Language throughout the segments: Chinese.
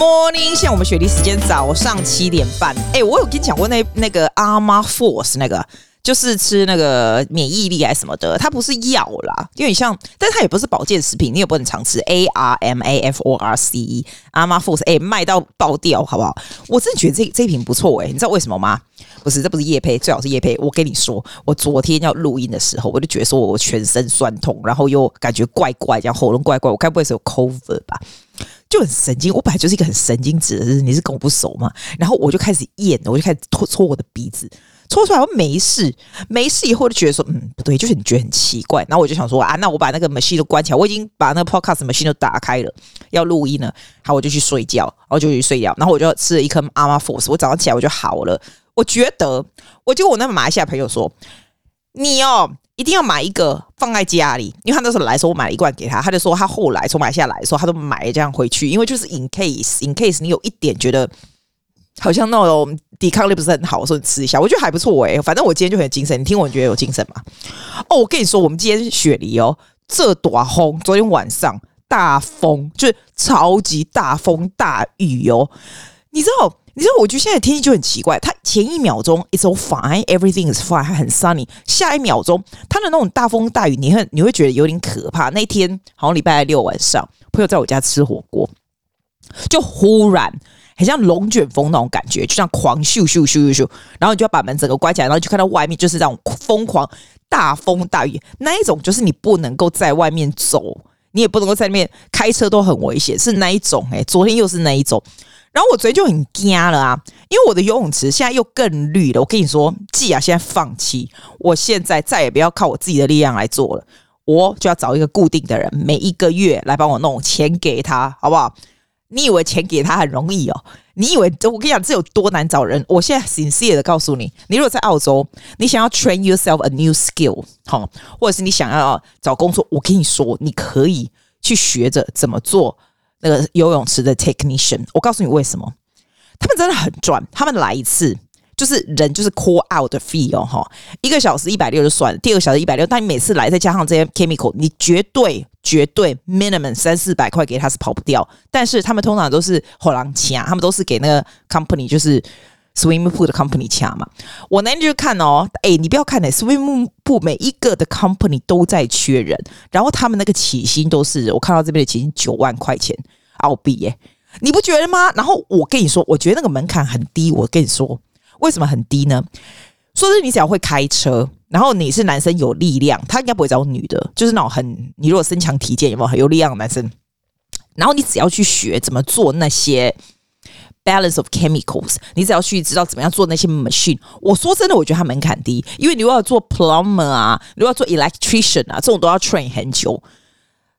morning，现在我们雪梨时间早上七点半。哎，我有跟你讲过那那个 Armour Force 那个，就是吃那个免疫力还是什么的，它不是药啦，因为像，但它也不是保健食品，你也不能常吃。A R M A F O R C E 阿妈 Force，哎，卖到爆掉，好不好？我真的觉得这这瓶不错，哎，你知道为什么吗？不是，这不是业配，最好是业配。我跟你说，我昨天要录音的时候，我就觉得说我全身酸痛，然后又感觉怪怪，这样喉咙怪怪，我该不会是有 COVID 吧？就很神经，我本来就是一个很神经质的人，你是跟我不熟嘛？然后我就开始咽，我就开始搓搓我的鼻子，搓出来我没事，没事以后就觉得说，嗯，不对，就是你觉得很奇怪。然后我就想说啊，那我把那个 machine 都关起来，我已经把那个 podcast machine 都打开了，要录音了。好，我就去睡觉，然后就去睡觉。然后我就吃了一颗 Armour Force，我早上起来我就好了。我觉得，我就我那个马来西亚朋友说，你哦。一定要买一个放在家里，因为他那时候来的时候，我买了一罐给他，他就说他后来从买下来的时候，他都买这样回去，因为就是 in case in case 你有一点觉得好像那种抵抗力不是很好，我说你吃一下，我觉得还不错诶、反正我今天就很精神，你听我觉得有精神吗？哦，我跟你说，我们今天雪梨哦，这大风，昨天晚上大风，就是超级大风大雨哦，你知道？你知道，我觉得现在天气就很奇怪。它前一秒钟 it's all fine, everything is fine，还很 sunny。下一秒钟，它的那种大风大雨，你会你会觉得有点可怕。那天好像礼拜六晚上，朋友在我家吃火锅，就忽然很像龙卷风那种感觉，就像狂咻咻咻咻咻，然后你就要把门整个关起来，然后就看到外面就是这种疯狂大风大雨，那一种就是你不能够在外面走，你也不能够在那边开车，都很危险，是那一种。诶，昨天又是那一种。然后我昨天就很惊了啊，因为我的游泳池现在又更绿了。我跟你说，季亚现在放弃，我现在再也不要靠我自己的力量来做了，我就要找一个固定的人，每一个月来帮我弄钱给他，好不好？你以为钱给他很容易哦？你以为我跟你讲这有多难找人？我现在 sincere 的告诉你，你如果在澳洲，你想要 train yourself a new skill，好，或者是你想要找工作，我跟你说，你可以去学着怎么做。那个游泳池的 technician，我告诉你为什么，他们真的很赚。他们来一次就是人就是 call out 的 fee 哦，哈，一个小时一百六就算了，第二个小时一百六，但你每次来再加上这些 chemical，你绝对绝对 minimum 三四百块给他是跑不掉。但是他们通常都是后浪钱，他们都是给那个 company 就是。Swimming pool 的 company 掐嘛，我那天就看哦，哎，你不要看哎，Swimming pool 每一个的 company 都在缺人，然后他们那个起薪都是，我看到这边的起薪九万块钱澳币耶，你不觉得吗？然后我跟你说，我觉得那个门槛很低，我跟你说为什么很低呢？说是你只要会开车，然后你是男生有力量，他应该不会找女的，就是那种很你如果身强体健有没有很有力量的男生，然后你只要去学怎么做那些。Balance of chemicals，你只要去知道怎么样做那些 machine。我说真的，我觉得它门槛低，因为你如果要做 plumber 啊，你如果要做 electrician 啊，这种都要 train 很久。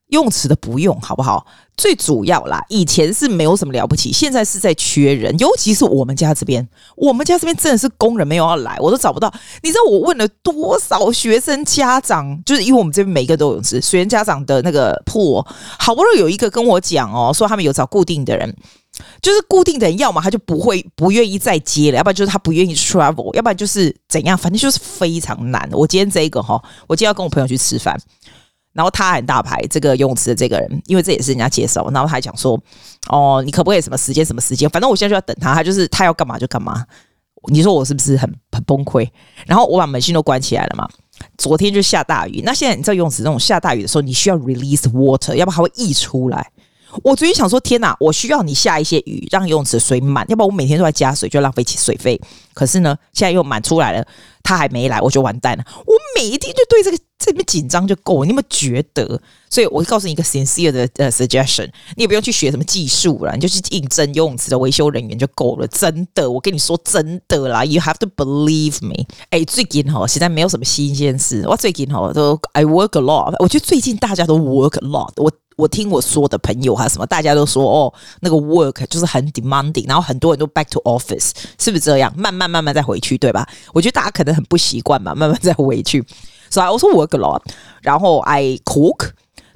用词的不用，好不好？最主要啦，以前是没有什么了不起，现在是在缺人，尤其是我们家这边，我们家这边真的是工人没有要来，我都找不到。你知道我问了多少学生家长？就是因为我们这边每一个都有泳池，学生家长的那个破好不容易有一个跟我讲哦，说他们有找固定的人。就是固定的人，要么他就不会不愿意再接了，要不然就是他不愿意 travel，要不然就是怎样，反正就是非常难。我今天这个哈，我今天要跟我朋友去吃饭，然后他很大牌，这个游泳池的这个人，因为这也是人家介绍，然后他还讲说，哦，你可不可以什么时间什么时间？反正我现在就要等他，他就是他要干嘛就干嘛。你说我是不是很很崩溃？然后我把门信都关起来了嘛。昨天就下大雨，那现在你知道游泳池那种下大雨的时候，你需要 release water，要不然它会溢出来。我最近想说，天哪！我需要你下一些雨，让游泳池水满，要不然我每天都在加水，就浪费起水费。可是呢，现在又满出来了，他还没来，我就完蛋了。我每一天就对这个这边紧张就够，你有没有觉得？所以我告诉你一个 sincere 的呃 suggestion，你也不用去学什么技术了，你就去应征游泳池的维修人员就够了。真的，我跟你说真的啦，you have to believe me。哎，最近哈，现在没有什么新鲜事。我最近哈都 I work a lot，我觉得最近大家都 work a lot。我。我听我说的朋友还什么，大家都说哦，那个 work 就是很 demanding，然后很多人都 back to office，是不是这样？慢慢慢慢再回去，对吧？我觉得大家可能很不习惯嘛，慢慢再回去。所以我说 work a lot，然后 I cook。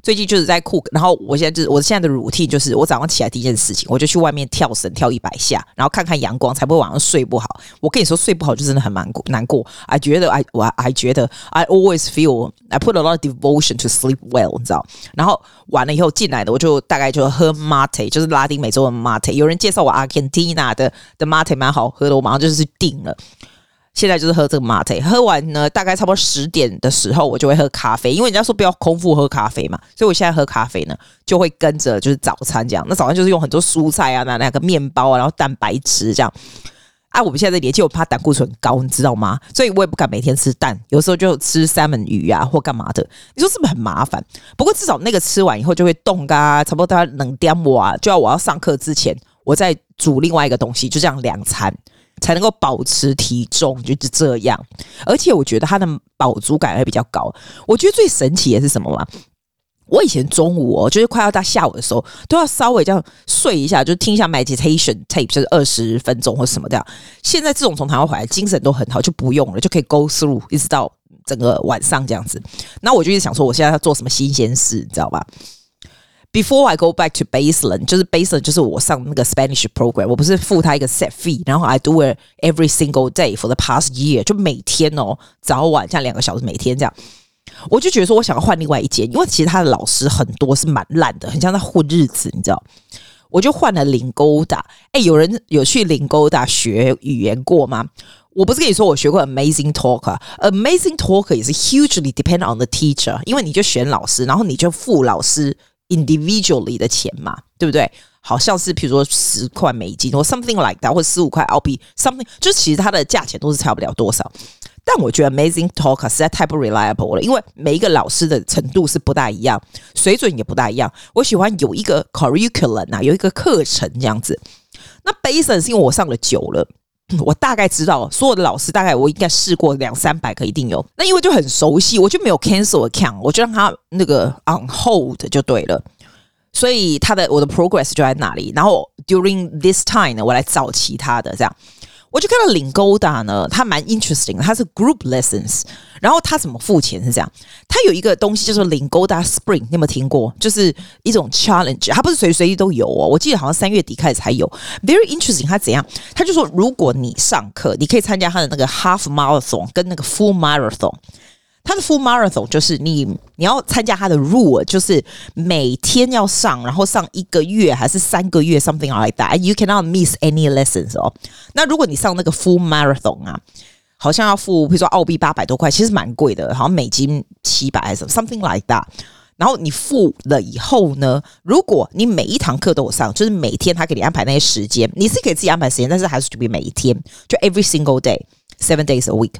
最近就是在 cook，然后我现在就是我现在的 routine 就是我早上起来第一件事情，我就去外面跳绳跳一百下，然后看看阳光，才不会晚上睡不好。我跟你说，睡不好就真的很难过，难过。I 觉得 I 我 I 觉得 I always feel I put a lot of devotion to sleep well，你知道？然后完了以后进来的，我就大概就喝 mate，就是拉丁美洲的 mate。有人介绍我 Argentina 的的 mate 蛮好喝的，我马上就是订了。现在就是喝这个 mate，喝完呢，大概差不多十点的时候，我就会喝咖啡，因为人家说不要空腹喝咖啡嘛，所以我现在喝咖啡呢，就会跟着就是早餐这样。那早餐就是用很多蔬菜啊，那那个面包啊，然后蛋白质这样。啊，我们现在的年纪，我怕胆固醇高，你知道吗？所以我也不敢每天吃蛋，有时候就吃三文鱼啊或干嘛的。你说是不是很麻烦？不过至少那个吃完以后就会冻啊，差不多它冷掉我啊，就要我要上课之前，我再煮另外一个东西，就这样两餐。才能够保持体重，就是这样。而且我觉得它的饱足感会比较高。我觉得最神奇的是什么吗？我以前中午哦，就是快要到下午的时候，都要稍微这样睡一下，就听一下 meditation tape，就是二十分钟或什么这样。现在这种从台湾回来，精神都很好，就不用了，就可以 go through 一直到整个晚上这样子。那我就一直想说，我现在要做什么新鲜事，你知道吧？Before I go back to Baseline，就是 Baseline，就是我上那个 Spanish program，我不是付他一个 set fee，然后 I do it every single day for the past year，就每天哦，早晚这样两个小时，每天这样，我就觉得说我想要换另外一间，因为其实他的老师很多是蛮烂的，很像在混日子，你知道？我就换了 Lingoda。哎，有人有去零勾打学语言过吗？我不是跟你说我学过 Amazing Talk，Amazing Talk 也是 hugely depend on the teacher，因为你就选老师，然后你就付老师。Individually 的钱嘛，对不对？好像是比如说十块美金或 something like that，或者十五块澳币 something，就其实它的价钱都是差不了多少。但我觉得 Amazing Talker 实在太不 reliable 了，因为每一个老师的程度是不大一样，水准也不大一样。我喜欢有一个 curriculum 啊，有一个课程这样子。那 Basin 是因为我上了久了。我大概知道所有的老师，大概我应该试过两三百个，一定有。那因为就很熟悉，我就没有 cancel account，我就让他那个 on hold 就对了。所以他的我的 progress 就在那里。然后 during this time 呢，我来找其他的这样。我就看到领勾搭呢，它蛮 interesting 的，它是 group lessons，然后它怎么付钱是这样，它有一个东西叫做领勾搭 Spring，你有没有听过？就是一种 challenge，它不是随时随地都有哦，我记得好像三月底开始才有，very interesting。它怎样？他就说，如果你上课，你可以参加他的那个 half marathon 跟那个 full marathon。他的 full marathon 就是你你要参加他的 rule，就是每天要上，然后上一个月还是三个月，something like that。You cannot miss any lessons 哦。那如果你上那个 full marathon 啊，好像要付，比如说澳币八百多块，其实蛮贵的，好像美金七百还是，something like that。然后你付了以后呢，如果你每一堂课都有上，就是每天他给你安排那些时间，你是给自己安排时间，但是还是 to be 每一天，就 every single day，seven days a week。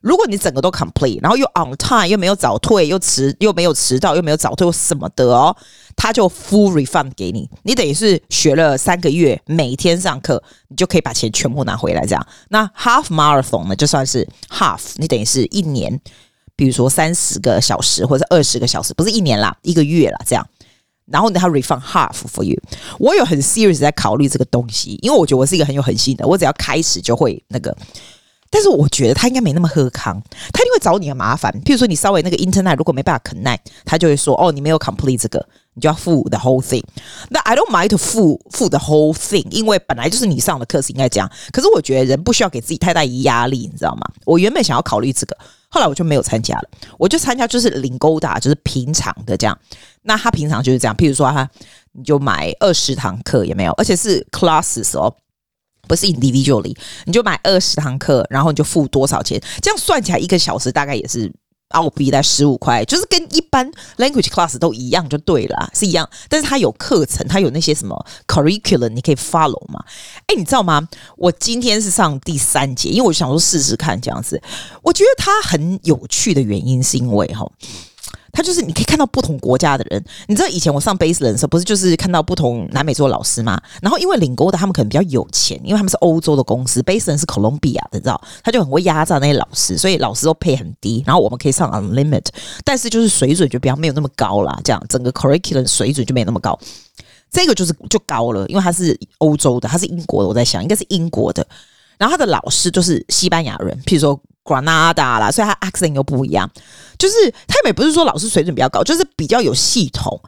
如果你整个都 complete，然后又 on time，又没有早退，又迟，又没有迟到，又没有早退，什么的哦，他就 full refund 给你。你等于是学了三个月，每天上课，你就可以把钱全部拿回来。这样，那 half marathon 呢，就算是 half，你等于是一年，比如说三十个小时或者二十个小时，不是一年啦，一个月啦，这样。然后呢，他 refund half for you。我有很 serious 在考虑这个东西，因为我觉得我是一个很有恒心的，我只要开始就会那个。但是我觉得他应该没那么喝康，他一定会找你的麻烦。譬如说，你稍微那个 internet 如果没办法 connect，他就会说：“哦，你没有 complete 这个，你就要付 the whole thing。”那 I don't mind to 付付 the whole thing，因为本来就是你上的课是应该这样。可是我觉得人不需要给自己太大压力，你知道吗？我原本想要考虑这个，后来我就没有参加了。我就参加就是零勾搭就是平常的这样。那他平常就是这样，譬如说他你就买二十堂课也没有，而且是 classes 哦。不是 individually，你就买二十堂课，然后你就付多少钱？这样算起来一个小时大概也是澳币在十五块，就是跟一般 language class 都一样就对了，是一样。但是它有课程，它有那些什么 curriculum，你可以 follow 嘛？哎，你知道吗？我今天是上第三节，因为我想说试试看这样子。我觉得它很有趣的原因是因为哈。他就是你可以看到不同国家的人，你知道以前我上 Baseline 的时候，不是就是看到不同南美洲老师吗？然后因为 Lingoda 他们可能比较有钱，因为他们是欧洲的公司，Baseline 是 Colombia 的，你知道，他就很会压榨那些老师，所以老师都配很低。然后我们可以上 Unlimit，但是就是水准就比较没有那么高啦，这样整个 Curriculum 水准就没有那么高。这个就是就高了，因为他是欧洲的，他是英国的，我在想应该是英国的。然后他的老师就是西班牙人，譬如说 Granada 啦，所以他 accent 又不一样。就是他们也不是说老师水准比较高，就是比较有系统。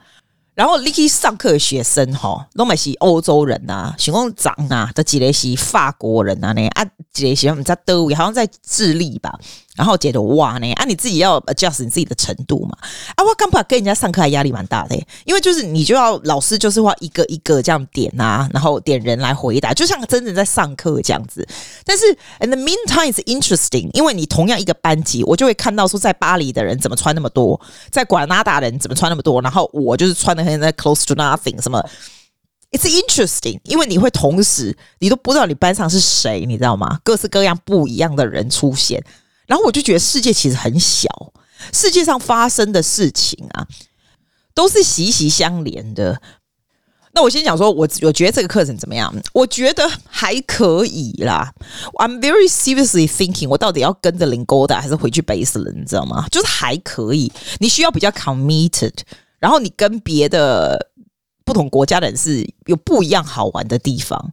然后 Licky 上课的学生哈，都嘛是欧洲人呐、啊，喜欢长啊，这几类是法国人啊，那啊几类喜欢在德语，好像在智利吧。然后觉得哇呢，啊你自己要 adjust 你自己的程度嘛。啊，我刚怕跟人家上课还压力蛮大的，因为就是你就要老师就是话一个一个这样点啊，然后点人来回答，就像真正在上课这样子。但是 in the meantime is interesting，因为你同样一个班级，我就会看到说在巴黎的人怎么穿那么多，在瓜拉达人怎么穿那么多，然后我就是穿的很在 close to nothing 什么。It's interesting，因为你会同时你都不知道你班上是谁，你知道吗？各式各样不一样的人出现。然后我就觉得世界其实很小，世界上发生的事情啊，都是息息相连的。那我先讲说，我我觉得这个课程怎么样？我觉得还可以啦。I'm very seriously thinking，我到底要跟着零勾的还是回去 Basel，你知道吗？就是还可以，你需要比较 committed，然后你跟别的不同国家的人是有不一样好玩的地方。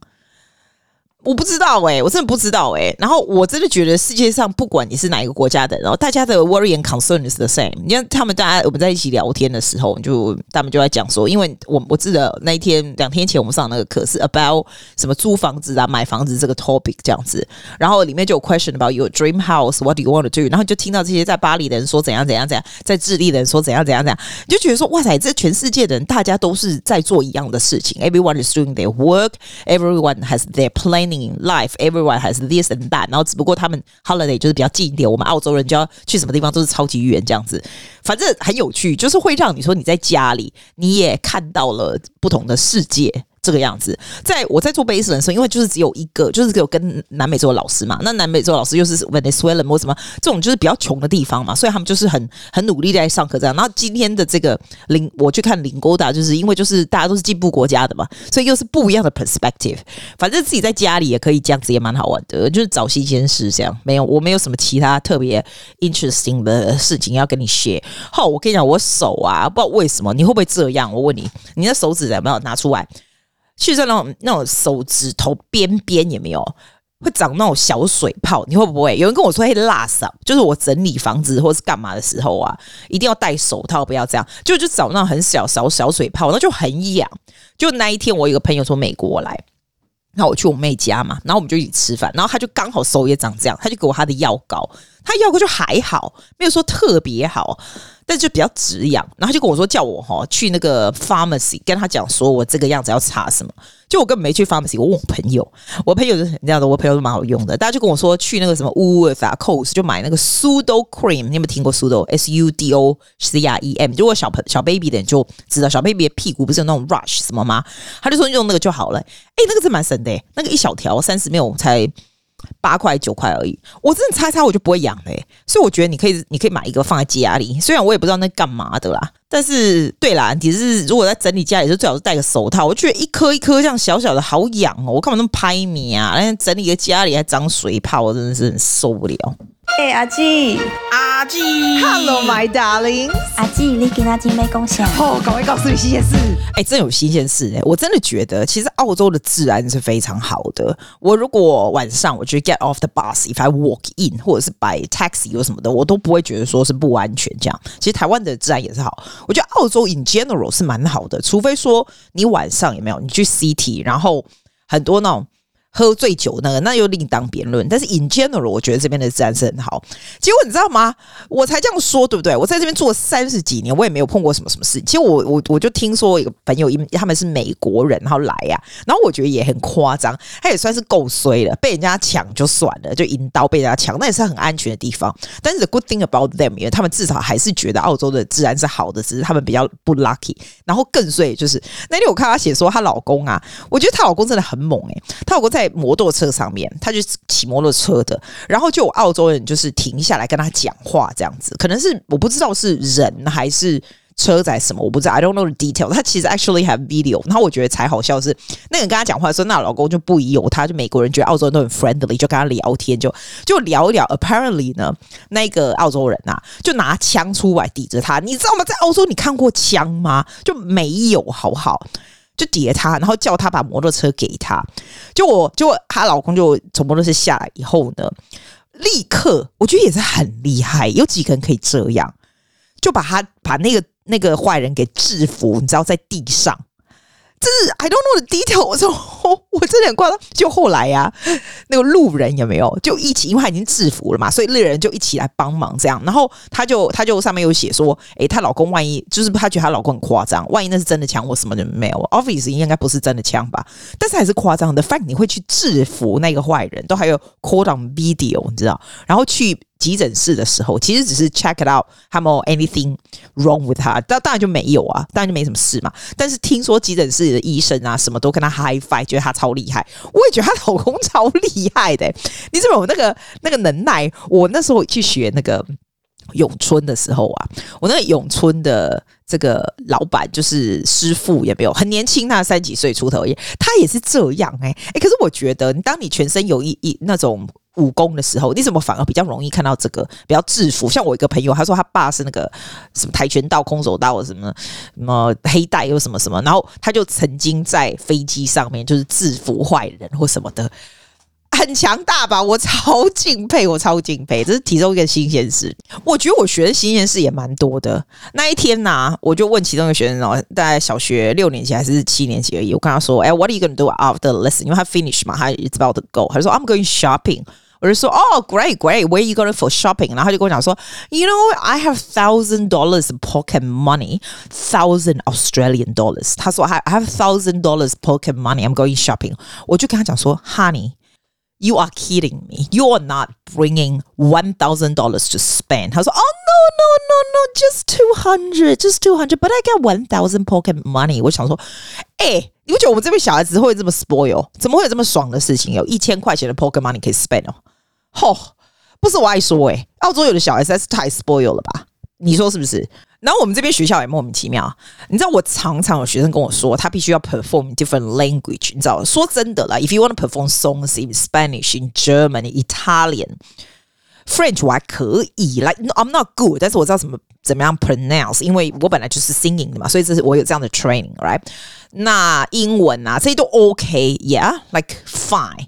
我不知道哎、我真的不知道哎、然后我真的觉得世界上不管你是哪一个国家的，然后大家的 worry and concern is the same。你看他们大家我们在一起聊天的时候，就他们就在讲说，因为我我记得那一天两天前我们上那个课是 about 什么租房子啊、买房子这个 topic 这样子。然后里面就有 question about your dream house，what do you want to do？然后就听到这些在巴黎的人说怎样怎样怎样，在智利的人说怎样怎样怎样，你就觉得说哇塞，这全世界的人大家都是在做一样的事情。Everyone is doing their work，everyone has their planning。Life everyone has this and that，然后只不过他们 holiday 就是比较近一点，我们澳洲人就要去什么地方都是超级远这样子，反正很有趣，就是会让你说你在家里你也看到了不同的世界。这个样子，在我在做 b a s e 的时候，因为就是只有一个，就是只有跟南美洲的老师嘛。那南美洲老师又是 Venezuela 或什么这种，就是比较穷的地方嘛，所以他们就是很很努力在上课这样。然后今天的这个林，我去看 Lingoda，就是因为就是大家都是进步国家的嘛，所以又是不一样的 perspective。反正自己在家里也可以这样子，也蛮好玩的，就是找新鲜事这样。没有，我没有什么其他特别 interesting 的事情要跟你 share。好，我跟你讲，我手啊，不知道为什么，你会不会这样？我问你，你的手指有没有拿出来？其实那种那种手指头边边有没有会长那种小水泡？你会不会？有人跟我说会辣手，就是我整理房子或是干嘛的时候啊，一定要戴手套，不要这样。就就长那种很小小小水泡，那就很痒。就那一天，我有个朋友从美国来，那我去我妹家嘛，然后我们就一起吃饭，然后他就刚好手也长这样，他就给我他的药膏，他药膏就还好，没有说特别好。但就比较止痒，然后就跟我说叫我哈去那个 pharmacy 跟他讲说我这个样子要擦什么，就我根本没去 pharmacy，我问我朋友，我朋友是这样的，我朋友都蛮好用的，大家就跟我说去那个什么 Woolworth 啊 Cos，就买那个 Sudo Cream，你有没有听过 Sudo S U D O C R E M？如果小朋小 baby 的人就知道，小 baby 的屁股不是有那种 rush 什么吗？他就说用那个就好了，哎，那个是蛮神的，那个一小条三十 ml 才。八块九块而已，我真的猜猜我就不会养嘞、所以我觉得你可以，你可以买一个放在家里。虽然我也不知道那干嘛的啦，但是对啦，只是如果在整理家里，就最好是戴个手套。我觉得一颗一颗这样小小的好痒哦，我干嘛那么拍你啊？整理个家里还长水泡，我真的是受不了。哎、欸，阿季，阿季，Hello my darling，阿季，你给阿季没贡献？哦，赶快告诉你新鲜事。哎、欸，真有新鲜事哎、欸！我真的觉得，其实澳洲的治安是非常好的。我如果晚上我觉得 get off the bus，if I walk in，或者是 by taxi 有什么的，我都不会觉得说是不安全这样。其实台湾的治安也是好，我觉得澳洲 in general 是蛮好的，除非说你晚上有没有你去 city，然后很多那种。喝醉酒那个，那又另当别论。但是 in general，我觉得这边的治安是很好。结果你知道吗？我才这样说，对不对？我在这边做三十几年，我也没有碰过什么什么事。其实我我我就听说一个朋友，因他们是美国人，然后来呀、啊，然后我觉得也很夸张。他也算是够衰了，被人家抢就算了，就引刀被人家抢，那也是很安全的地方。但是 the good thing about them，因为他们至少还是觉得澳洲的治安是好的，只是他们比较不 lucky。然后更衰就是那天我看他写说，她老公啊，我觉得她老公真的很猛诶、她老公在。摩托车上面，他就骑摩托车的，然后就有澳洲人就是停下来跟他讲话，这样子，可能是我不知道是人还是车载什么，我不知道，I don't know the detail。他其实 actually have video，然后我觉得才好笑是那个跟他讲话的时候，那老公就不疑有他，就美国人觉得澳洲人都很 friendly，就跟他聊天，就就聊一聊。Apparently 呢，那个澳洲人啊，就拿枪出来抵着他，你知道吗？在澳洲你看过枪吗？就没有，好不好？就叠他，然后叫他把摩托车给他。就我，就她老公就从摩托车下来以后呢，立刻，我觉得也是很厉害。有几个人可以这样，就把他把那个那个坏人给制服，你知道，在地上。这是 I don't know the detail，我说我真的很夸张。就后来呀、啊，那个路人有没有就一起，因为他已经制服了嘛，所以路人就一起来帮忙这样。然后他就他就上面有写说，诶，她老公万一就是她觉得她老公很夸张，万一那是真的枪我什么的没有 Office 应该不是真的枪吧？但是还是夸张的。fact 你会去制服那个坏人，都还有 call on video，你知道？然后去。急诊室的时候，其实只是 check it out，有没有 anything wrong with her？当当然就没有啊，当然就没什么事嘛。但是听说急诊室的医生啊，什么都跟他 high five，觉得他超厉害。我也觉得她老公超厉害的。你知道我那个那个能耐？我那时候去学那个咏春的时候啊，我那个咏春的这个老板就是师傅，也没有很年轻，他三几岁出头，也他也是这样哎哎。可是我觉得，当你全身有一一那种。武功的时候，你怎么反而比较容易看到这个比较制服？像我一个朋友，他说他爸是那个什么跆拳道、空手道什么什么黑带又什么什么，然后他就曾经在飞机上面就是制服坏人或什么的，很强大吧？我超敬佩，我超敬佩，这是其中一个新鲜事。我觉得我学的新鲜事也蛮多的。那一天呢、啊，我就问其中一个学生哦，大概小学六年级还是七年级而已，我跟他说：“哎，What are you gonna do after the lesson？” 因为他 finish 嘛，他 it's about to go，他就说：“I'm going shopping。”我就说哦，great great，where are you going for shopping？然后他就跟我讲说，you know，I have thousand dollars pocket money，thousand Australian dollars。他说，I have thousand dollars pocket money，I'm going shopping。我就跟他讲说 ，honey，you are kidding me，you are not bringing one thousand dollars to spend。他说，哦，no no no no，just two hundred，just two hundred，but I get one thousand pocket money。我想说，哎。你不觉得我们这边小孩子会这么 spoil？怎么会有这么爽的事情？有一千块钱的 pocket money 可以 spend 哦！吼，不是我爱说诶、欸，澳洲有的小孩实在是太 spoil 了吧？你说是不是？ 然后我们这边学校也莫名其妙。你知道，我常常有学生跟我说，他必须要 perform different language。你知道，说真的啦，if you want to perform songs in Spanish, in German, Italian。French 我还可以，like I'm not good，但是我知道怎么怎么样 pronounce，因为我本来就是 singing 的嘛，所以这是我有这样的 training，right？那英文啊，这些都 OK，yeah，like fine。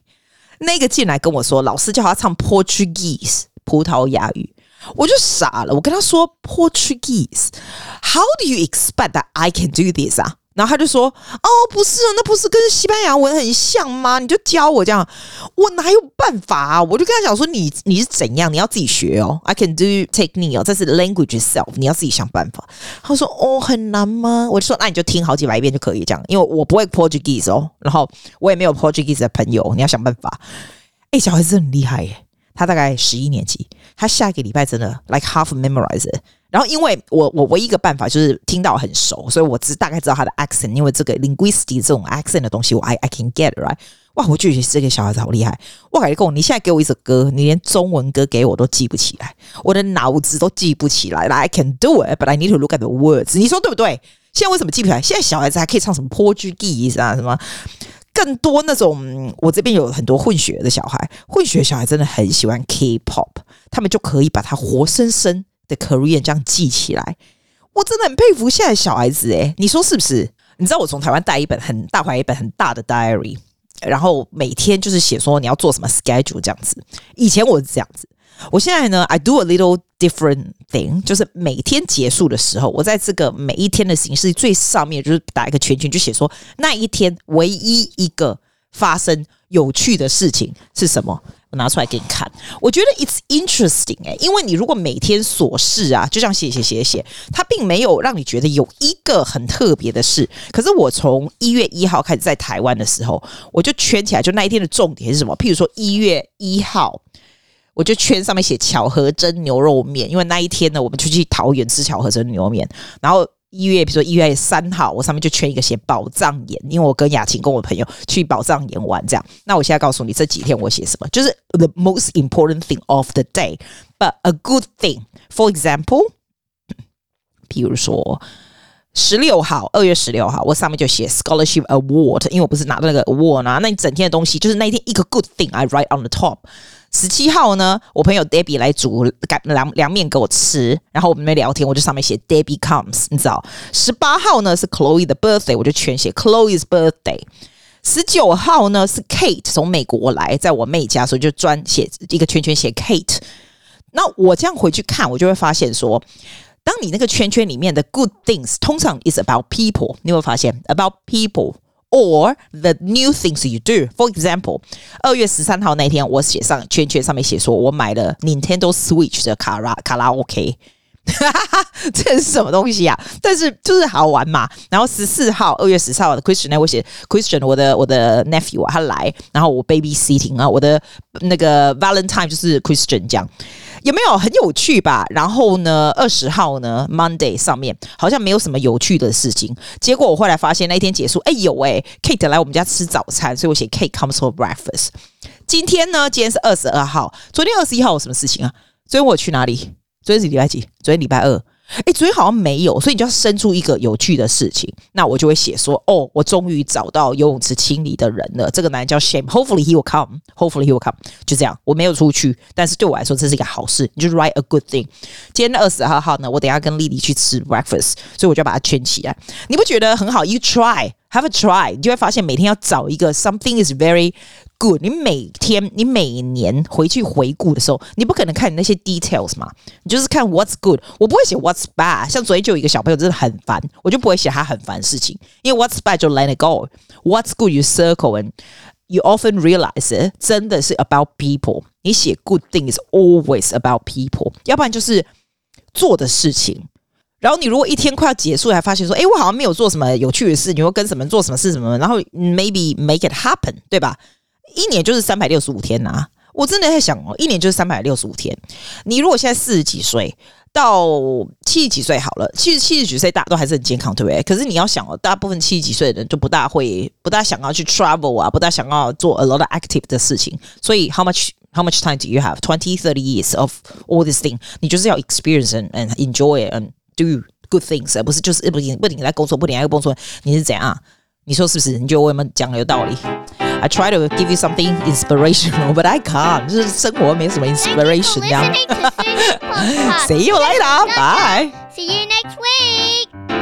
那个进来跟我说，老师叫他唱 Portuguese 葡萄牙语，我就傻了，我跟他说 Portuguese，How do you expect that I can do this 啊？然后他就说：“哦，不是啊，那不是跟西班牙文很像吗？你就教我这样，我哪有办法啊？我就跟他讲说你：你是怎样？你要自己学哦。I can do technique 哦，这是 language itself，你要自己想办法。”他说：“哦，很难吗？”我就说：“那你就听好几百遍就可以这样，因为我不会 Portuguese 哦，然后我也没有 Portuguese 的朋友，你要想办法。”哎，小孩子很厉害耶，他大概十一年级，他下一个礼拜真的 like half memorize。然后，因为我我唯一一个办法就是听到很熟，所以我只大概知道他的 accent。因为这个 linguistic 这种 accent 的东西，我 I I can get right。哇，我就觉得这个小孩子好厉害。我感觉跟我，你现在给我一首歌，你连中文歌给我都记不起来，我的脑子都记不起来。I can do it, but I need to look at the words。你说对不对？现在为什么记不起来？现在小孩子还可以唱什么 Portuguese 啊，什么更多那种。我这边有很多混血的小孩，混血小孩真的很喜欢 K-pop，他们就可以把它活生生。的 Korean 这样记起来，我真的很佩服现在小孩子诶，你说是不是？你知道我从台湾带一本很大怀一本很大的 diary，然后每天就是写说你要做什么 schedule 这样子。以前我是这样子，我现在呢，I do a little different thing，就是每天结束的时候，我在这个每一天的形式最上面就是打一个圈圈，就写说那一天唯一一个发生有趣的事情是什么。我拿出来给你看，我觉得 it's interesting 哎、因为你如果每天琐事啊，就这样写写写写，它并没有让你觉得有一个很特别的事。可是我从一月一号开始在台湾的时候，我就圈起来，就那一天的重点是什么？譬如说一月一号，我就圈上面写巧合蒸牛肉面，因为那一天呢，我们就去桃园吃巧合蒸牛肉面，然后。一月，比如说一月三号，我上面就圈一个写宝藏岩，因为我跟雅琴跟我朋友去宝藏岩玩，这样。那我现在告诉你这几天我写什么，就是 the most important thing of the day，but a good thing。For example，比如说十六号，二月十六号，我上面就写 scholarship award，因为我不是拿到那个 award 啊，那你整天的东西就是那一天一个 good thing，I write on the top。十七号呢，我朋友 Debbie 来煮干凉凉面给我吃，然后我们没聊天，我就上面写 Debbie comes，你知道。十八号呢是 Chloe 的 birthday，我就全写 Chloe's birthday。十九号呢是 Kate 从美国来，在我妹家，所以就专写一个圈圈写 Kate。那我这样回去看，我就会发现说，当你那个圈圈里面的 good things 通常 is about people，你有没有发现 about people or the new things you do。For example，二月十三号那天，我写上圈圈上面写说我买了 Nintendo Switch 的卡拉卡拉 OK。哈哈，这是什么东西啊？但是就是好玩嘛。然后十四号，二月十四号的 Christian，我写 Christian，我的我的 nephew 啊，他来，然后我 baby sitting 啊，我的那个 Valentine 就是 Christian 这样，有没有很有趣吧？然后呢，二十号呢，Monday 上面好像没有什么有趣的事情。结果我后来发现那一天结束，哎有哎，Kate 来我们家吃早餐，所以我写 Kate comes for breakfast。今天呢，今天是二十二号，昨天二十一号有什么事情啊？昨天我去哪里？昨天是礼拜几？昨天礼拜二。哎，昨天好像没有，所以你就要生出一个有趣的事情。那我就会写说：哦，我终于找到游泳池清理的人了。这个男人叫 Shame。Hopefully he will come. Hopefully he will come. 就这样，我没有出去，但是对我来说这是一个好事。你就 write a good thing。今天二十二号呢，我等下跟丽丽去吃 breakfast，所以我就要把它圈起来。你不觉得很好？You try, have a try，你就会发现每天要找一个 something is very。Good，你每天、你每年回去回顾的时候，你不可能看你那些 details 嘛，你就是看 What's good。我不会写 What's bad。像昨天就有一个小朋友真的很烦，我就不会写他很烦的事情，因为 What's bad 就 let it go。What's good you circle and you often realize 真的是 about people。你写 good thing is always about people，要不然就是做的事情。然后你如果一天快要结束，还发现说，诶，我好像没有做什么有趣的事，你会跟什么做什么事什么，然后 maybe make it happen，对吧？一年就是三百六十五天呐、啊！我真的在想哦，一年就是三百六十五天。你如果现在四十几岁到七十几岁好了，七十七十几岁大家都还是很健康，对不对？可是你要想哦，大部分七十几岁的人就不大会，不大想要去 travel 啊，不大想要做 a lot of active 的事情。所以 how much how much time do you have? Twenty, thirty years of all this thing，你就是要 experience and, and enjoy and do good things，而不是就是不停不停在工作，不停在工作，你是怎样？你说是不是？你觉得我们讲的有道理 ？I try to give you something inspirational, but I can't. 就是生活没什么 inspiration 这样。See you later. Bye. See you next week.